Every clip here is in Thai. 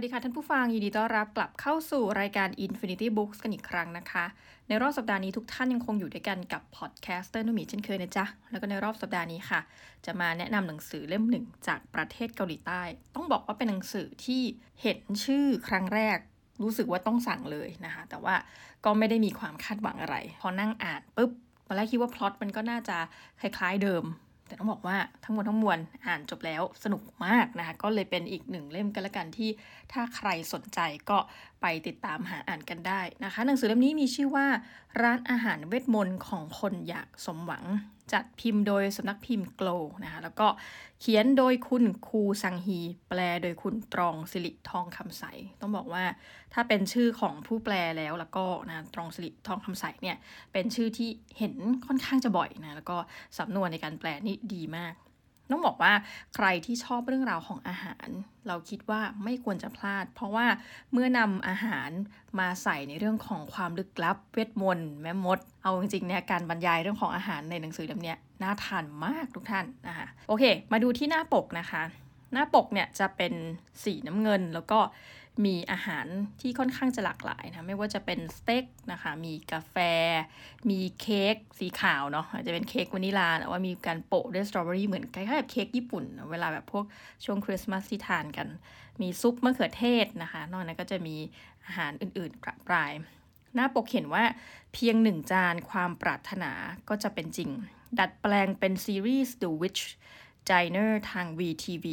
สวัสดีค่ะท่านผู้ฟังยินดีต้อนรับกลับเข้าสู่รายการ Infinity Books กันอีกครั้งนะคะ ในรอบสัปดาห์นี้ทุกท่านยังคงอยู่ด้วยกันกับ podcaster นุมีเช่นเคยนะจ๊ะ แล้วก็ในรอบสัปดาห์นี้ค่ะ จะมาแนะนำหนังสือเล่มหนึ่งจากประเทศเกาหลีใต้ ต้องบอกว่าเป็นหนังสือที่เห็นชื่อครั้งแรกรู้สึกว่าต้องสั่งเลยนะคะ แต่ว่าก็ไม่ได้มีความคาดหวังอะไร พอนั่งอ่านปุ๊บตอนแรกคิดว่าพล็อตมันก็น่าจะคล้าย ๆเดิม แต่ต้องบอกว่าทั้งหมดทั้งมวลอ่านจบแล้วสนุกมากนะคะ ก็เลยเป็นอีกหนึ่งเล่มกันละกันที่ถ้าใครสนใจก็ ไปติดตามหาอ่านกันได้นะคะ หนังสือเล่มนี้มีชื่อว่า ร้านอาหารเวทมนต์ของคนอยากสมหวัง จัดพิมพ์โดยสำนักพิมพ์โกลนะคะแล้วก็เขียนโดยคุณคูซังฮี แปลโดยคุณตรองสิริทองคำใส ต้องบอกว่าถ้าเป็นชื่อของผู้แปลแล้วแล้วก็นะตรองสิริทองคำใสเนี่ยเป็นชื่อที่เห็นค่อนข้างจะบ่อยนะแล้วก็สำนวนในการแปลนี่ดีมาก ต้องบอกว่าใครที่ชอบเรื่องราวของอาหาร เราคิดว่าไม่ควรจะพลาด เพราะว่าเมื่อนำอาหารมาใส่ในเรื่องของความลึกลับเวทมนต์แม่มด เอาจริงๆเนี่ยการบรรยายเรื่องของอาหารในหนังสือเล่มนี้น่าทานมากทุกท่านนะคะโอเค มาดูที่หน้าปกนะคะ หน้าปกเนี่ยจะเป็นสีน้ำเงินแล้วก็ มีอาหารที่ค่อนข้างจะหลากหลายนะไม่ว่าจะเป็นสเต็กนะคะมีกาแฟ มีเค้กสีขาวเนาะอาจจะเป็นเค้กวานิลาแต่ว่ามีการโปะด้วยสตรอเบอรี่เหมือนคล้ายๆแบบเค้กญี่ปุ่น เวลาแบบพวกช่วงคริสต์มาสที่ทานกัน มีซุปมะเขือเทศนะคะ นอกนั้นก็จะมีอาหารอื่นๆกระปราย หน้าปกเขียนว่าเพียงหนึ่งจานความปรารถนาก็จะเป็นจริง ดัดแปลงเป็นซีรีส์ The Witch Diner ทาง VTV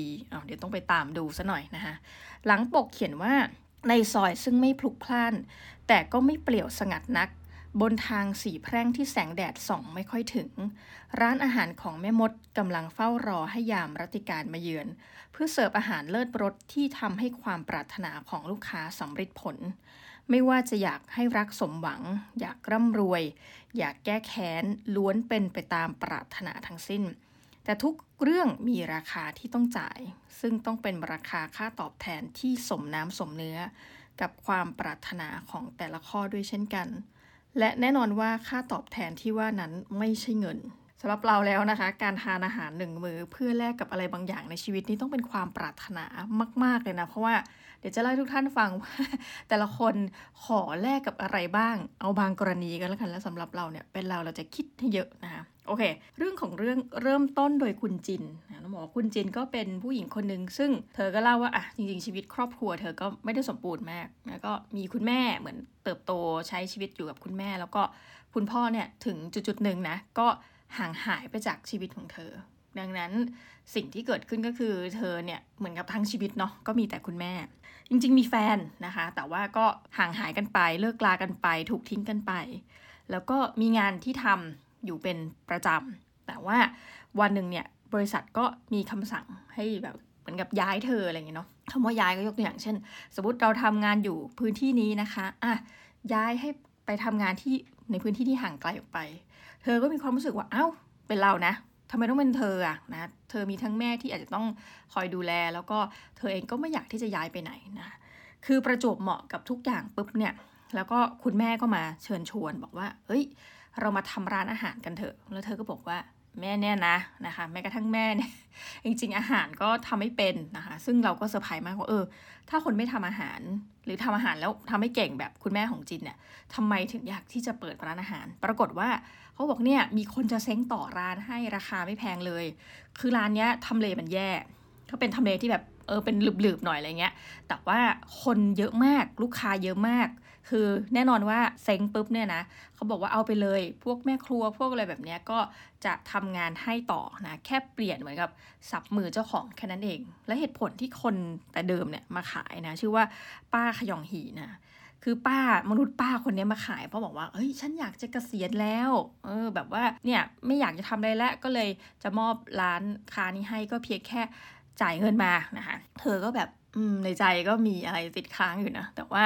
เดี๋ยวต้องไปตามดูซะหน่อยนะคะหลังปกเขียนว่าในซอยซึ่งไม่พลุกพล่าน แต่ก็ไม่เปลี่ยวสงัดนัก บนทางสีแพร่งที่แสงแดดส่องไม่ค่อยถึง ร้านอาหารของแม่มดกำลังเฝ้ารอให้ยามรัติการมาเยือน เพื่อเสิร์ฟอาหารเลิศรสที่ทำให้ความปรารถนาของลูกค้าสำเร็จผล ไม่ว่าจะอยากให้รักสมหวัง อยากร่ำรวย อยากแก้แค้นล้วนเป็นไปตามปรารถนาทั้งสิ้น แต่ทุกเรื่องมีราคาที่ต้องจ่าย ซึ่งต้องเป็นราคาค่าตอบแทนที่สมน้ำสมเนื้อ กับความปรารถนาของแต่ละข้อด้วยเช่นกัน และแน่นอนว่าค่าตอบแทนที่ว่านั้นไม่ใช่เงินสำหรับเราแล้วนะคะ การทานอาหารหนึ่งมือเพื่อแลกกับอะไรบางอย่างในชีวิตนี้ต้องเป็นความปรารถนามาก ๆ เลยนะ เพราะว่าเดี๋ยวจะเล่าให้ทุกท่านฟังว่าแต่ละคนขอแลกกับอะไรบ้าง เอาบางกรณีกันแล้วกันแล้วสำหรับเราเนี่ยเป็นเราเราจะคิดให้เยอะนะคะ โอเค เรื่องของเรื่องเริ่มต้นโดยคุณจินนะต้องบอกว่าคุณจินก็เป็นผู้หญิงคนหนึ่งซึ่งเธอก็เล่าว่าอะจริงๆ ชีวิตครอบครัวเธอก็ไม่ได้สมบูรณ์มากแล้วก็มีคุณแม่เหมือนเติบโตใช้ชีวิตอยู่กับคุณแม่ แล้วก็คุณพ่อเนี่ยถึงจุดๆหนึ่งนะก็ห่างหายไปจากชีวิตของเธอ ดังนั้นสิ่งที่เกิดขึ้นก็คือเธอเนี่ยเหมือนกับทั้งชีวิตเนาะก็มีแต่คุณแม่ จริงๆ มีแฟนนะคะ แต่ว่าก็ห่างหายกันไปเลิกลากันไป ถูกทิ้งกันไป แล้วก็มีงานที่ทำ อยู่เป็นประจำ แต่ว่าวันหนึ่งเนี่ยบริษัทก็มีคำสั่งให้แบบเหมือนกับย้ายเธออะไรอย่างเงี้ยเนาะคำว่าย้ายก็ยกตัวอย่างเช่น สมมติเราทำงานอยู่พื้นที่นี้นะคะอะย้ายให้ไปทำงานที่ในพื้นที่ที่ห่างไกลออกไป เธอก็มีความรู้สึกว่าเอา้าเป็นเรานะทำไมต้องเป็นเธออะนะ เธอมีทั้งแม่ที่อาจจะต้องคอยดูแล แล้วก็เธอเองก็ไม่อยากที่จะย้ายไปไหนนะ คือประจวบเหมาะกับทุกอย่างปุ๊บเนี่ย แล้วก็คุณแม่ก็มาเชิญชวนบอกว่า เฮ้ย เรามาทำร้านอาหารกันเถอะ แล้วเธอก็บอกว่าแม่เนี่ยนะนะคะแม้กระทั่งแม่เนี่ยจริงๆอาหารก็ทำไม่เป็นนะคะ ซึ่งเราก็เซอร์ไพรส์มากว่าเออ ถ้าคนไม่ทำอาหาร หรือทำอาหารแล้วทำไม่เก่งแบบคุณแม่ของจินเนี่ยทำไมถึงอยากที่จะเปิดร้านอาหาร ปรากฏว่าเขาบอกเนี่ยมีคนจะเซ้งต่อร้านให้ราคาไม่แพงเลย คือร้านเนี้ยทำเลมันแย่เขาเป็นทำเลที่แบบเออเป็นหลืบๆหน่อยอะไรเงี้ย แต่ว่าคนเยอะมากลูกค้าเยอะมาก คือแน่นอนว่าเซ้งปุ๊บเนี่ยนะเขาบอกว่าเอาไปเลย พวกแม่ครัวพวกอะไรแบบนี้ก็จะทำงานให้ต่อนะแค่เปลี่ยนเหมือนกับสับมือเจ้าของแค่นั้นเอง และเหตุผลที่คนแต่เดิมเนี่ยมาขายนะชื่อว่าป้าขยองหีนะคือป้ามนุษย์ป้าคนนี้มาขายเพราะบอกว่าเฮ้ยฉันอยากจะเกษียณแล้วเออแบบว่าเนี่ยไม่อยากจะทำอะไรแล้วก็เลยจะมอบร้านค้านี้ให้ก็เพียงแค่จ่ายเงินมานะคะเธอก็แบบ ในใจก็มีอะไรติดค้างอยู่นะ แต่ว่า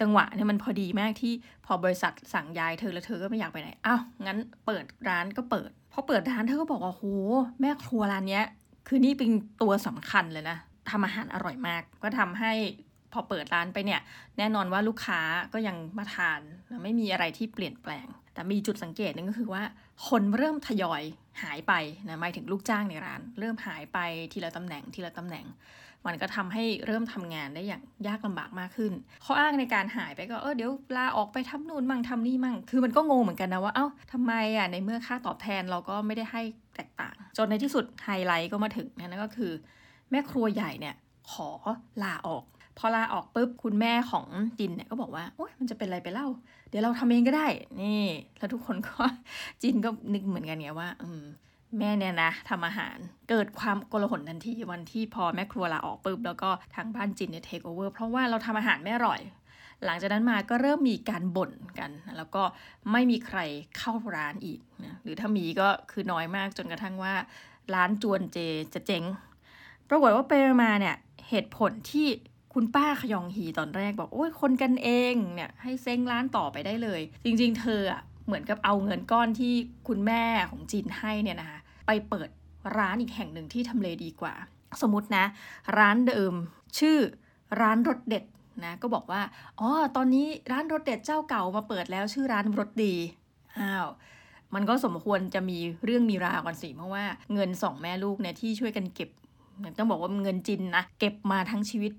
จังหวะเนี่ยมันพอดีมากที่พอบริษัทสั่งย้ายเธอแล้วเธอก็ไม่อยากไปไหนอ้าวงั้นเปิดร้านก็เปิดพอเปิดร้านเธอก็บอกว่าโหแม่ครัวร้านเนี้ย คือนี่เป็นตัวสำคัญเลยนะทำอาหารอร่อยมาก ก็ทำให้พอเปิดร้านไปเนี่ย แน่นอนว่าลูกค้าก็ยังมาทานไม่มีอะไรที่เปลี่ยนแปลง แต่มีจุดสังเกตนึงก็คือว่า คนเริ่มทยอยหายไปนะหมายถึงลูกจ้างในร้าน เริ่มหายไปทีละตำแหน่งทีละตำแหน่ง มันก็ทำให้เริ่มทำงานได้อย่างยากลำบากมากขึ้นข้ออ้างในการหายไปก็เออเดี๋ยวลาออกไปทำนู่นมั่งทำนี่มั่ง คือมันก็งงเหมือนกันนะว่าเอ้าทำไมอะในเมื่อค่าตอบแทนเราก็ไม่ได้ให้แตกต่าง จนในที่สุดไฮไลท์ก็มาถึงนั่นก็คือ แม่ครัวใหญ่เนี่ยขอลาออก พอลาออกปุ๊บคุณแม่ของจินเนี่ยก็บอกว่าโอ๊ยมันจะเป็นอะไรไปเล่า เดี๋ยวเราทำเองก็ได้ นี่ แล้วทุกคนก็จินก็นึกเหมือนกันไงว่า อืม แม่เนี่ยนะทำอาหารเกิดความโกลาหลทันทีวันที่พอแม่ครัวลาออกปุ๊บแล้วก็ทางบ้านจินเนี่ยเทคโอเวอร์เพราะว่าเราทำอาหารไม่อร่อย หลังจากนั้นมาก็เริ่มมีการบ่นกัน แล้วก็ไม่มีใครเข้าร้านอีกนะหรือถ้ามีก็คือน้อยมากจนกระทั่งว่าร้านจวนเจจะเจ๊งปรากฏว่าไปมาเนี่ยเหตุผลที่คุณป้าขยองฮีตอนแรกบอกโอ้ยคนกันเองเนี่ยให้เซ้งร้านต่อไปได้เลย จริงๆ เธออะเหมือนกับเอาเงินก้อนที่คุณแม่ของจินให้เนี่ยนะคะ ไปเปิดร้านอีกแห่งหนึ่งที่ทำเลดีกว่า สมมตินะ ร้านเดิมชื่อร้านรสเด็ดนะก็บอกว่าอ๋อตอนนี้ร้านรสเด็ดเจ้าเก่ามาเปิดแล้วชื่อร้านรสดีอ้าวมันก็สมควรจะมีเรื่องมีราวกันสิเพราะว่าเงินสองแม่ลูกเนี่ยที่ช่วยกันเก็บต้องบอกว่าเงินจินนะเก็บมาทั้งชีวิต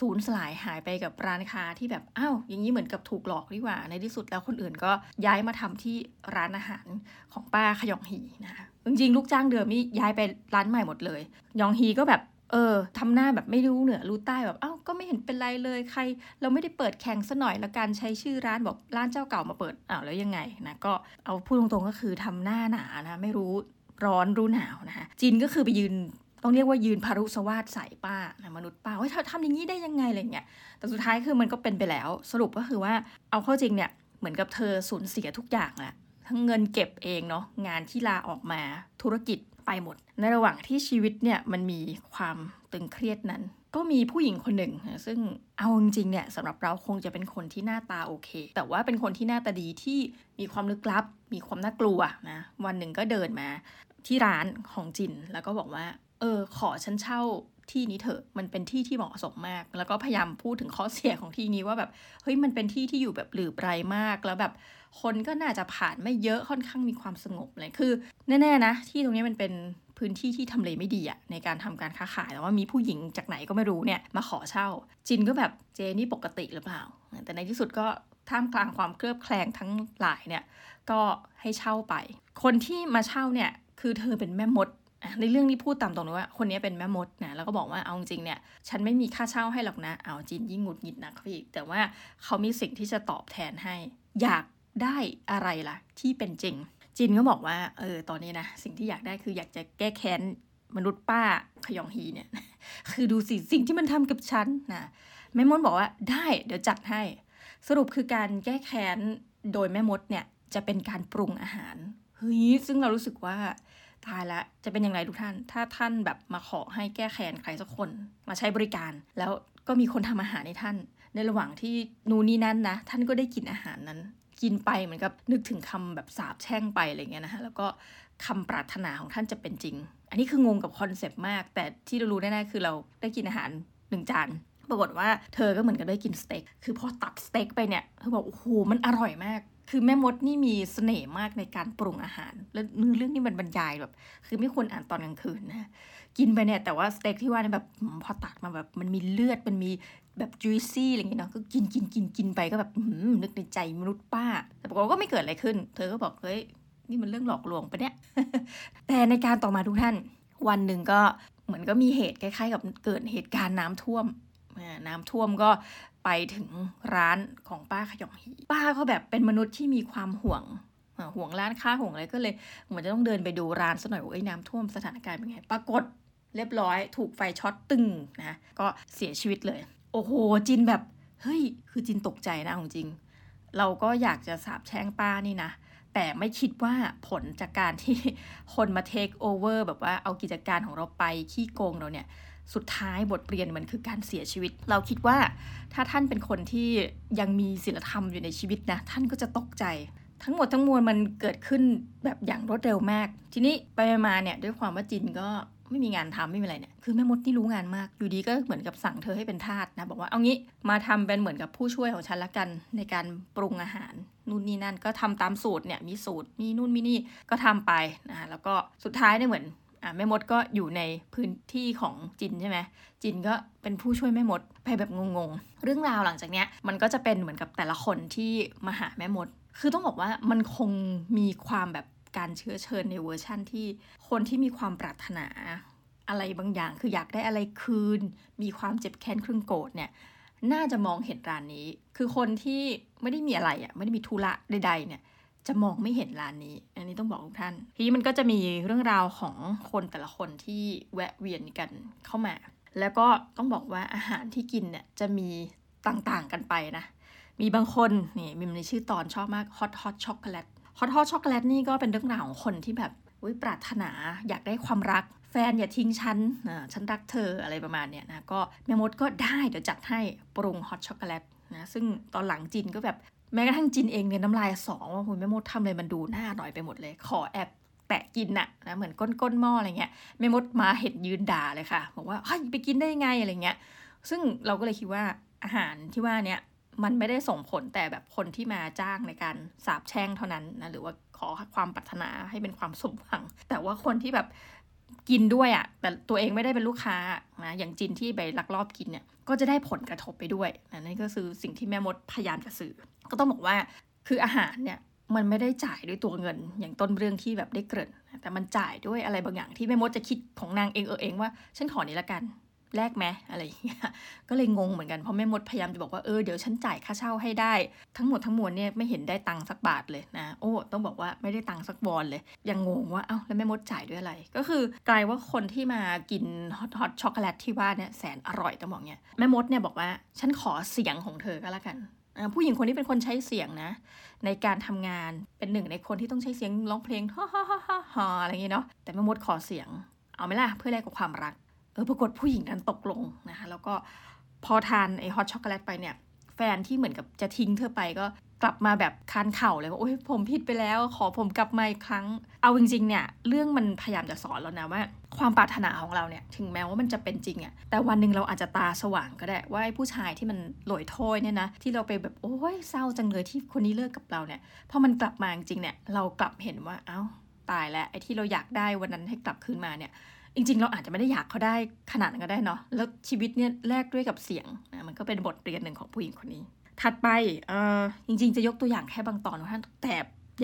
สูญสลายหายไปกับร้านค้าที่แบบอ้าวอย่างนี้เหมือนกับถูกหลอกดีกว่า ในที่สุดแล้วคนอื่นก็ย้ายมาทำที่ร้านอาหารของป้าขยองฮีนะคะจริงๆลูกจ้างเดิมนี่ย้ายไปร้านใหม่หมดเลย ยองฮีก็แบบเออทำหน้าแบบไม่รู้เหนือรู้ใต้แบบอ้าวก็ไม่เห็นเป็นไรเลยใคร เราไม่ได้เปิดแข่งซะหน่อยละการใช้ชื่อร้านบอกร้านเจ้าเก่ามาเปิดอ้าวแล้วยังไงนะก็เอาพูดตรงๆก็คือทำหน้าหนานะไม่รู้ร้อนรู้หนาวนะคะจินก็คือไปยืน ต้องเรียกว่ายืนพารุสวาดใส่ป้านะมนุษย์ป้าว่าเธอทำอย่างนี้ได้ยังไงอะไรเงี้ยแต่สุดท้ายคือมันก็เป็นไปแล้ว สรุปก็คือว่าเอาเข้าจริงเนี่ยเหมือนกับเธอสูญเสียทุกอย่างแหละทั้งเงินเก็บเองเนาะงานที่ลาออกมาธุรกิจไปหมด ในระหว่างที่ชีวิตเนี่ยมันมีความตึงเครียดนั้น ก็มีผู้หญิงคนหนึ่ง ซึ่งเอาจริงๆเนี่ยสำหรับเราคงจะเป็นคนที่หน้าตาโอเค แต่ว่าเป็นคนที่หน้าตาดีที่มีความลึกลับ มีความน่ากลัวนะวันหนึ่งก็เดินมาที่ร้านของจินแล้วก็บอกว่า ออขอฉันเช่าที่นี้เถอะมันเป็นที่ที่เหมาะสมมาก แล้วก็พยายามพูดถึงข้อเสียของที่นี้ว่าแบบเฮ้ยมันเป็นที่ที่อยู่แบบหลือไบรมาก แล้วแบบคนก็น่าจะผ่านไม่เยอะค่อนข้างมีความสงบเลยคือ แน่ๆนะ ที่ตรงนี้มันเป็นพื้นที่ที่ทำเลไม่ดีอะในการทำการค้าขายแต่ว่ามีผู้หญิงจากไหนก็ไม่รู้เนี่ยมาขอเช่า จินก็แบบเจนี่ปกติหรือเปล่า แต่ในที่สุดก็ท่ามกลางความเคลือบแคลงทั้งหลายเนี่ยก็ให้เช่าไป คนที่มาเช่าเนี่ยคือเธอเป็นแม่มด ในเรื่องนี้พูดตามตรงเลยว่าคนนี้เป็นแม่มดนะแล้วก็บอกว่าเอาจริงเนี่ยฉันไม่มีค่าเช่าให้หรอกนะเอาจินยิ่งหงุดหงิดนักอีกแต่ว่าเขามีสิ่งที่จะตอบแทนให้ อยากได้อะไรล่ะ ที่เป็นจริงจินก็บอกว่าเออตอนนี้นะสิ่งที่อยากได้คืออยากจะแก้แค้นมนุษย์ป้าขยองฮีเนี่ย คือดูสิสิ่งที่มันทำกับฉันนะแม่มดบอกว่าได้ เดี๋ยวจัดให้ สรุปคือการแก้แค้นโดยแม่มดเนี่ยจะเป็นการปรุงอาหารเฮ้ยซึ่งเรารู้สึกว่า ตายละจะเป็นยังไงทุกท่าน ถ้าท่านแบบมาขอให้แก้แค้นใครสักคนมาใช้บริการ แล้วก็มีคนทำอาหารให้ท่าน ในระหว่างที่นูนี่นั่นนะ ท่านก็ได้กินอาหารนั้น กินไปเหมือนกับนึกถึงคำแบบสาบแช่งไปอะไรเงี้ยนะฮะแล้วก็คำปรารถนาของท่านจะเป็นจริง อันนี้คืองงกับคอนเซปต์มาก แต่ที่เรารู้แน่ๆคือเราได้กินอาหารหนึ่งจานปรากฏว่าเธอก็เหมือนกับได้กินสเต็กคือพอตักสเต็กไปเนี่ยเธอบอกโอ้โหมันอร่อยมาก คือแม่มดนี่มีเสน่ห์มากในการปรุงอาหาร แล้วเนื้อเรื่องนี้มันบรรยายแบบ คือไม่ควรอ่านตอนกลางคืนนะ กินไปเนี่ยแต่ว่าสเต็กที่ว่าเนี่ยแบบพอตัดมาแบบมันมีเลือดมันมีแบบจุยซี่อะไรอย่างเงี้ยเนาะก็กินกินกินกินไปก็แบบนึกในใจมนุษย์ป้า แต่ปรากฏก็ไม่เกิดอะไรขึ้น เธอก็บอกเฮ้ยนี่มันเรื่องหลอกลวงปะเนี่ย แต่ในการต่อมาทุกท่าน วันหนึ่งก็เหมือนก็มีเหตุคล้ายๆ กับเกิดเหตุการณ์น้ำท่วมน้ำท่วมก็ ไปถึงร้านของป้าขยองฮีป้าก็แบบเป็นมนุษย์ที่มีความห่วงห่วงร้านค้าห่วงอะไรก็เลยเหมือนจะต้องเดินไปดูร้านสักหน่อยว่าไอ้น้ำท่วมสถานการณ์เป็นไง ปรากฏเรียบร้อย ถูกไฟช็อตตึงนะก็เสียชีวิตเลย โอ้โหจินแบบเฮ้ยคือจินตกใจนะของจริง เราก็อยากจะสาบแช่งป้านี่นะแต่ไม่คิดว่าผลจากการที่คนมาเทคโอเวอร์แบบว่าเอากิจการของเราไปขี้โกงเราเนี่ย สุดท้ายบทเรียนมันคือการเสียชีวิต เราคิดว่าถ้าท่านเป็นคนที่ยังมีศีลธรรมอยู่ในชีวิตนะท่านก็จะตกใจ ทั้งหมดทั้งมวลมันเกิดขึ้นแบบอย่างรวดเร็วมาก ทีนี้ไปมาเนี่ยด้วยความว่าจินก็ไม่มีงานทำไม่มีอะไรเนี่ย คือแม่มดนี่รู้งานมาก อยู่ดีก็เหมือนกับสั่งเธอให้เป็นทาสนะ บอกว่าเอางี้มาทำเป็นเหมือนกับผู้ช่วยของฉันละกันในการปรุงอาหารนู่นนี่นั่นก็ทำตามสูตรเนี่ยมีสูตรมีนู่นมีนี่ก็ทำไปนะแล้วก็สุดท้ายเนี่ยเหมือน อะแม่มดก็อยู่ในพื้นที่ของจินใช่ไหมจินก็เป็นผู้ช่วยแม่มดไปแบบงงๆ เรื่องราวหลังจากเนี้ยมันก็จะเป็นเหมือนกับแต่ละคนที่มาหาแม่มด คือต้องบอกว่ามันคงมีความแบบการเชื้อเชิญในเวอร์ชั่นที่คนที่มีความปรารถนาอะไรบางอย่าง คืออยากได้อะไรคืน มีความเจ็บแค้นครึ่งโกรธเนี่ยน่าจะมองเห็นร้านนี้ คือคนที่ไม่ได้มีอะไรอะ่ะไม่ได้มีธุระใดๆเนี่ย จะมองไม่เห็นร้านนี้ อันนี้ต้องบอกทุกท่าน ทีนี้มันก็จะมีเรื่องราวของคนแต่ละคนที่แวะเวียนกันเข้ามา แล้วก็ต้องบอกว่าอาหารที่กินเนี่ยจะมีต่างๆกันไปนะ มีบางคนนี่มีในชื่อตอนชอบมากฮอตฮอตช็อกโกแลตฮอตฮอตช็อกโกแลตนี่ก็เป็นเรื่องราวของคนที่แบบวิปรารถนาอยากได้ความรัก แฟนอย่าทิ้งฉันนะฉันรักเธออะไรประมาณเนี้ยนะก็แม่มดก็ได้เดี๋ยวจัดให้ปรุงฮอตช็อกโกแลตนะซึ่งตอนหลังจินก็แบบ แม้กระทั่งจินเองเนี่ยน้ำลายสองว่าคุณแม่มดทำอะไรมันดูหน้าหน่อยไปหมดเลย ขอแอบแตะกินน่ะนะเหมือนก้นก้นหม้ออะไรเงี้ยแม่มดมาเห็นยืนด่าเลยค่ะ บอกว่าเฮ้ยไปกินได้ยังไงอะไรเงี้ย ซึ่งเราก็เลยคิดว่าอาหารที่ว่าเนี่ยมันไม่ได้ส่งผลแต่แบบคนที่มาจ้างในการสาบแช่งเท่านั้นนะหรือว่าขอความปรารถนาให้เป็นความสมหวัง แต่ว่าคนที่แบบ กินด้วยอะ่ะแต่ตัวเองไม่ได้เป็นลูกค้านะอย่างจินที่ไปลักลอบกินเนี่ยก็จะได้ผลกระทบไปด้วยนะนี่ก็คือสิ่งที่แม่มดพยายามจะสื่อ ก็ต้องบอกว่าคืออาหารเนี่ยมันไม่ได้จ่ายด้วยตัวเงิน อย่างต้นเรื่องที่แบบได้เกริ่นแต่มันจ่ายด้วยอะไรบางอย่างที่แม่มดจะคิดของนางเองเออเองว่า ฉันขอนี้ละกัน แลกไหมอะไรอย่างเงี้ยก็เลยงงเหมือนกันเพราะแม่มดพยายามจะบอกว่าเออเดี๋ยวฉันจ่ายค่าเช่าให้ได้ ทั้งหมดทั้งมวลเนี่ยไม่เห็นได้ตังค์สักบาทเลยนะโอ้ต้องบอกว่าไม่ได้ตังค์สักวอนเลย ยังงงว่าเอ้าแล้วแม่มดจ่ายด้วยอะไร ก็คือกลายว่าคนที่มากิน hot hot chocolate ที่ว่าเนี่ยแสนอร่อยต้องบอกเนี่ยแม่มดเนี่ยบอกว่าฉันขอเสียงของเธอก็แล้วกันผู้หญิงคนนี้เป็นคนใช้เสียงนะ ในการทำงานเป็นหนึ่งในคนที่ต้องใช้เสียงร้องเพลงฮ่าฮ่าฮ่าฮ่าอะไรอย่างเงี้เนาะแต่แม่มดขอเสียง เอาไหมล่ะเพื่อแลกกับความรัก เออปรากฏผู้หญิงนั้นตกลงนะคะแล้วก็พอทานไอฮอตช็อกโกแลตไปเนี่ยแฟนที่เหมือนกับจะทิ้งเธอไปก็กลับมาแบบคานเข่าเลยว่าโอ้ยผมผิดไปแล้ว ขอผมกลับมาอีกครั้ง เอาจริงๆเนี่ยเรื่องมันพยายามจะสอนแล้วนะว่า ความปรารถนาของเราเนี่ยถึงแม้ว่ามันจะเป็นจริงอะแต่วันหนึ่งเราอาจจะตาสว่างก็ได้ว่าไอ้ผู้ชายที่มันหลอยโทยเนี่ยนะที่เราไปแบบโอ้ยเศร้าจังเลยที่คนนี้เลิกกับเราเนี่ยพอมันกลับมาจริงเนี่ยเรากลับเห็นว่าเอา้าตายแล้วไอ้ที่เราอยากได้วันนั้นให้กลับคืนมาเนี่ย จริงๆ เราอาจจะไม่ได้อยากเขาได้ขนาดนั้นก็ได้เนาะแล้วชีวิตเนี่ยแลกด้วยกับเสียงนะมันก็เป็นบทเรียนหนึ่งของผู้หญิงคนนี้ ถัดไปเออจริง ๆ จะยกตัวอย่างแค่บางตอนท่านแต่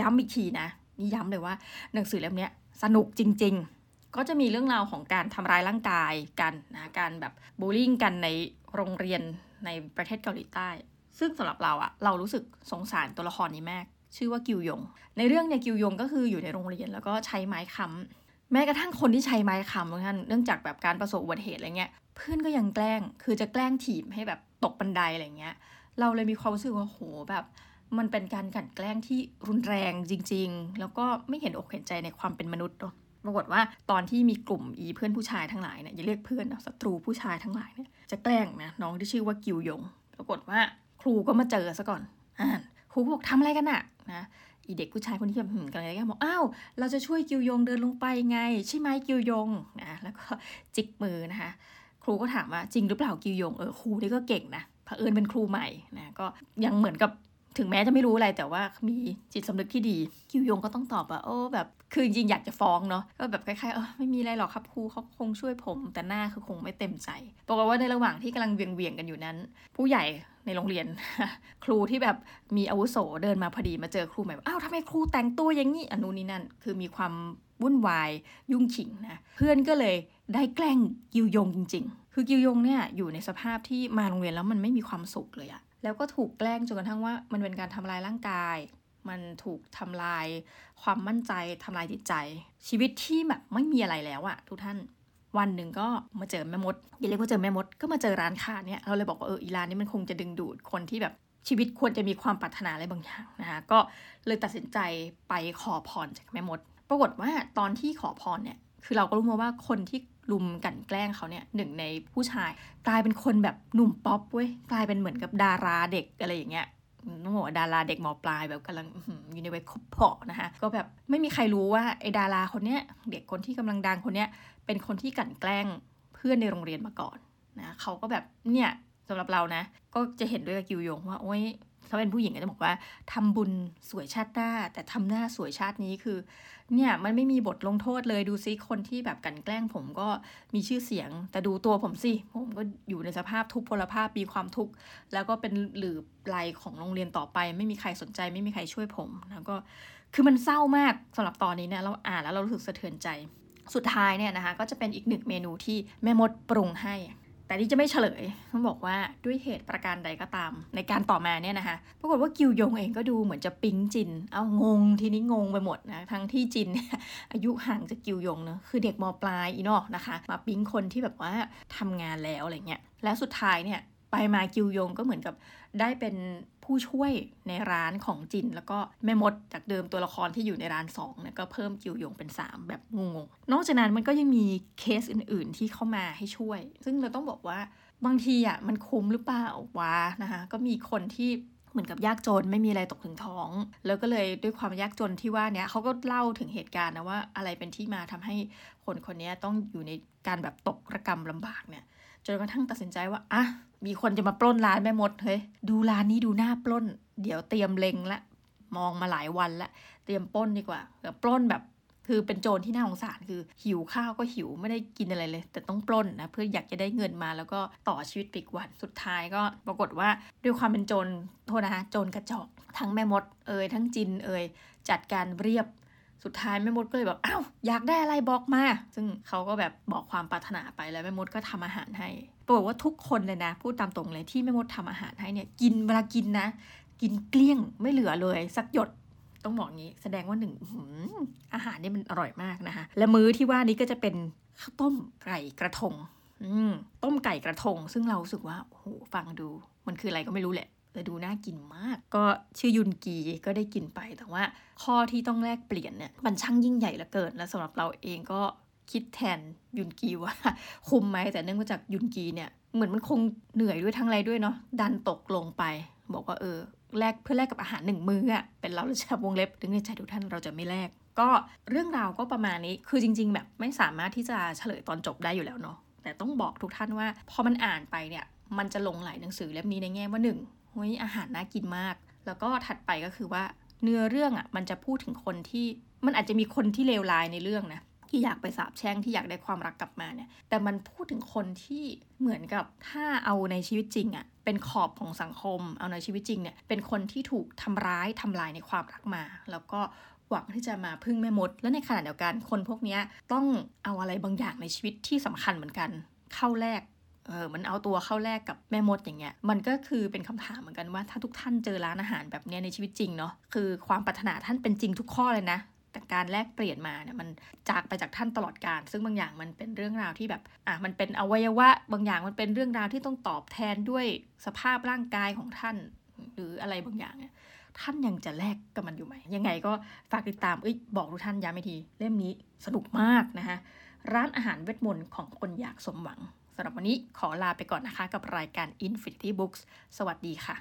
ย้ำอีกทีนะนี่ย้ำเลยว่าหนังสือเล่มนี้สนุกจริง ๆ ก็จะมีเรื่องราวของการทำร้ายร่างกายกันนะการแบบบูลลี่กันในโรงเรียนในประเทศเกาหลีใต้ ซึ่งสำหรับเราอะเรารู้สึกสงสารตัวละครนี้มาก ชื่อว่ากิวยง ในเรื่องเนี่ยกิวยงก็คืออยู่ในโรงเรียนแล้วก็ใช้ไม้ค้ำ แม้กระทั่งคนที่ใช้ไม้คำท่านเนื่องจากแบบการประสบอุบัติเหตุอะไรเงี้ยเพื่อนก็ยังแกล้งคือจะแกล้งถีบให้แบบตกบันไดอะไรเงี้ย เราเลยมีความรู้สึกว่าโหแบบมันเป็นการกัดแกล้งที่รุนแรงจริง ๆ แล้วก็ไม่เห็นอกเห็นใจในความเป็นมนุษย์ปรากฏว่าตอนที่มีกลุ่มอีเพื่อนผู้ชายทั้งหลายเนี่ยอย่าเรียกเพื่อนนะศัตรูผู้ชายทั้งหลายเนี่ยจะแกล้งนะน้องที่ชื่อว่ากิวยง ปรากฏว่าครูก็มาเจอซะก่อนอ่านครูบอกทำอะไรกันอะนะ อีเด็กผู้ชายคนที่แบบหืมกันเลยก็บอกอ้าวเราจะช่วยกิวยงเดินลงไปไง ใช่ไหมกิวยงนะแล้วก็จิกมือนะคะ ครูก็ถามว่าจริงหรือเปล่ากิวยงเออครูนี่ก็เก่งนะเผอิญเป็นครูใหม่นะก็ยังเหมือนกับ ถึงแม้จะไม่รู้อะไรแต่ว่ามีจิตสำนึกที่ดี คิวยงก็ต้องตอบว่าโอ้แบบคือจริงอยากจะฟ้องเนาะก็แบบคล้ายๆเออไม่มีอะไรหรอกครับครูเขาคงช่วยผม แต่หน้าคือคงไม่เต็มใจบอกฏว่าในระหว่างที่กำลังเวียงเวียงกันอยู่นั้น ผู้ใหญ่ในโรงเรียน ครูที่แบบมีอาวุโสเดินมาพอดีมาเจอครูใหม่อ้าวทำไมครูแต่งตัวอย่างนี้อนุนี้นั่น คือมีความวุ่นวายยุ่งขิงนะเพื่อนก็เลยได้แกล้งกิวยงจริง ๆ คือกิวยงเนี่ยอยู่ในสภาพที่มาโรงเรียนแล้วมันไม่มีความสุขเลยอะ แล้วก็ถูกแกล้งจนกระทั่งว่า มันเป็นการทำลายร่างกาย มันถูกทำลายความมั่นใจทำลายจิตใจ ชีวิตที่แบบไม่มีอะไรแล้วอะทุกท่านวันหนึ่งก็มาเจอแม่มดอย่าเรียกว่าเจอแม่มด ก็มาเจอร้านค้าเนี่ยเราเลยบอกว่าเอออีร้านนี้มันคงจะดึงดูดคนที่แบบชีวิตควรจะมีความปรารถนาอะไรบางอย่างนะคะก็เลยตัดสินใจไปขอพรจากแม่มด ปรากฏว่าตอนที่ขอพรเนี่ยคือเราก็รู้มาว่าคนที่ รุมกันแกล้งเขาเนี่ยหนึ่งในผู้ชาย กลายเป็นคนแบบหนุ่มป๊อปเว้ยกลายเป็นเหมือนกับดาราเด็กอะไรอย่างเงี้ยต้องบอกว่าดาราเด็กหมอปลายแบบกำลังอยู่ในวัยคบเพาะนะคะก็แบบไม่มีใครรู้ว่าไอ้ดาราคนเนี้ยเด็กคนที่กำลังดังคนเนี้ยเป็นคนที่กันแกล้งเพื่อนในโรงเรียนมาก่อนนะเขาก็แบบเนี่ยสำหรับเรานะ ก็จะเห็นด้วยกับกิวยงว่าโอ้ย ถ้าเป็นผู้หญิงก็จะบอกว่าทำบุญสวยชาติหน้า แต่ทำหน้าสวยชาตินี้คือ เนี่ยมันไม่มีบทลงโทษเลยดูซิคนที่แบบกันแกล้งผมก็มีชื่อเสียง แต่ดูตัวผมสิผมก็อยู่ในสภาพทุกพลภาพมีความทุกข์แล้วก็เป็นหรือไลของโรงเรียนต่อไป ไม่มีใครสนใจ ไม่มีใครช่วยผมแล้วก็คือมันเศร้ามากสำหรับตอนนี้เนี่ยเราอ่านแล้วเรารู้สึกสะเทือนใจ สุดท้ายเนี่ยนะคะก็จะเป็นอีกหนึ่งเมนูที่แม่มดปรุงให้ แต่นี่จะไม่เฉลยต้องบอกว่าด้วยเหตุประการใดก็ตาม ในการต่อมาเนี่ยนะคะปรากฏว่ากิวยงเองก็ดูเหมือนจะปิ๊งจิน เอางงทีนี้งงไปหมดนะทั้งที่จินอายุห่างจากกิวยงเนะคือเด็กมปลายอีนอกนะคะ มาปิ๊งคนที่แบบว่าทำงานแล้วอะไรเงี้ยแล้วสุดท้ายเนี่ยไปมากิวยงก็เหมือนกับได้เป็น ผู้ช่วยในร้านของจิน แล้วก็แม่มดจากเดิมตัวละครที่อยู่ในร้าน2เนี่ยก็เพิ่มกิวยงเป็น 3 แบบงงๆนอกจากนั้นมันก็ยังมีเคสอื่น ๆ ที่เข้ามาให้ช่วย ซึ่งเราต้องบอกว่าบางทีอะมันคุ้มหรือเปล่าวะนะคะก็มีคนที่เหมือนกับยากจนไม่มีอะไรตกถึงท้อง แล้วก็เลยด้วยความยากจนที่ว่าเนี้ยเขาก็เล่าถึงเหตุการณ์นะว่าอะไรเป็นที่มาทำให้คนคนนี้ต้องอยู่ในการแบบตกระกรรมลำบากเนี่ยจนกระทั่งตัดสินใจว่าอะ มีคนจะมาปล้นร้านแม่มดเฮ้ยดูร้านนี้ดูหน้าปล้น เดี๋ยวเตรียมเล็งละ มองมาหลายวันละ เตรียมปล้นดีกว่าแบบปล้นแบบคือเป็นโจรที่น่าสงสารคือหิวข้าวก็หิวไม่ได้กินอะไรเลย แต่ต้องปล้นนะเพื่ออยากจะได้เงินมาแล้วก็ต่อชีวิตปีกวันสุดท้ายก็ปรากฏว่าด้วยความเป็นโจรโทษนะคะโจรกระจอกทั้งแม่มดเอ่ยทั้งจินเอ่ยจัดการเรียบสุดท้ายแม่มดก็เลยแบบอ้าวอยากได้อะไรบอกมา ซึ่งเขาก็แบบบอกความปรารถนาไปแล้วแม่มดก็ทำอาหารให้ ปรากว่าทุกคนเลยนะ พูดตามตรงเลยที่แม่มดทำอาหารให้เนี่ย กินเวลากินนะ กินเกลี้ยงไม่เหลือเลย สักหยดต้องบอกงี้ แสดงว่าหนึ่งอาหารนี่มันอร่อยมากนะคะและมื้อที่ว่านี้ก็จะเป็นข้าวต้มไก่กระทงต้มไก่กระทง ซึ่งเราสึกว่าโอ้โหฟังดู มันคืออะไรก็ไม่รู้แหละแต่ดูน่ากินมาก ก็ชื่อยุนกีก็ได้กินไปแต่ว่าข้อที่ต้องแลกเปลี่ยนเนี่ยมันช่างยิ่งใหญ่เหลือเกิน และสำหรับเราเองก็ คิดแทนยุนกีว่าคุ้มไหมแต่เนื่องมาจากยุนกีเนี่ยเหมือนมันคงเหนื่อยด้วยทั้งไรด้วยเนาะดันตกลงไป บอกว่าเออแลกเพื่อแลกกับอาหารหนึ่งมื้ออะเป็นเราจะวงเล็บถึงในใจทุกท่านเราจะไม่แลกก็เรื่องราวก็ประมาณนี้คือจริง ๆ แบบไม่สามารถที่จะเฉลยตอนจบได้อยู่แล้วเนาะแต่ต้องบอกทุกท่านว่า พอมันอ่านไปเนี่ยมันจะลงหลายหนังสือเล่มนี้ในแง่ว่าหนึ่งเฮ้ยอาหารน่ากินมาก แล้วก็ถัดไปก็คือว่าเนื้อเรื่องอะ่ะมันจะพูดถึงคนที่มันอาจจะมีคนที่เลวร้ายในเรื่องนะ ที่อยากไปสาบแช่งที่อยากได้ความรักกลับมาเนี่ย แต่มันพูดถึงคนที่เหมือนกับถ้าเอาในชีวิตจริงอะ่ะเป็นขอบของสังคม เอาในชีวิตจริงเนี่ย เป็นคนที่ถูกทำร้ายทำลายในความรักมา แล้วก็หวังที่จะมาพึ่งแม่มด และในขณะเดียวกันคนพวกนี้ต้องเอาอะไรบางอย่างในชีวิตที่สำคัญเหมือนกัน เข้าแลกเออมันเอาตัวเข้าแลกกับแม่มดอย่างเงี้ย มันก็คือเป็นคำถามเหมือนกันว่าถ้าทุกท่านเจอร้านอาหารแบบเนี้ยในชีวิตจริงเนาะ คือความปรารถนาท่านเป็นจริงทุกข้อเลยนะ การแลกเปลี่ยนมาเนี่ยมันจากไปจากท่านตลอดการ ซึ่งบางอย่างมันเป็นเรื่องราวที่แบบอะมันเป็นอวัยวะ บางอย่างมันเป็นเรื่องราวที่ต้องตอบแทนด้วยสภาพร่างกายของท่าน หรืออะไรบางอย่างเนี่ยท่านยังจะแลกกับมันอยู่ไหม ยังไงก็ฝากติดตามเอ้ยบอกทุกท่านย้ำอีกที เล่มนี้สนุกมากนะคะร้านอาหารเวทมนต์ของคนอยากสมหวังสำหรับวันนี้ขอลาไปก่อนนะคะ กับรายการ Infinity Books สวัสดีค่ะ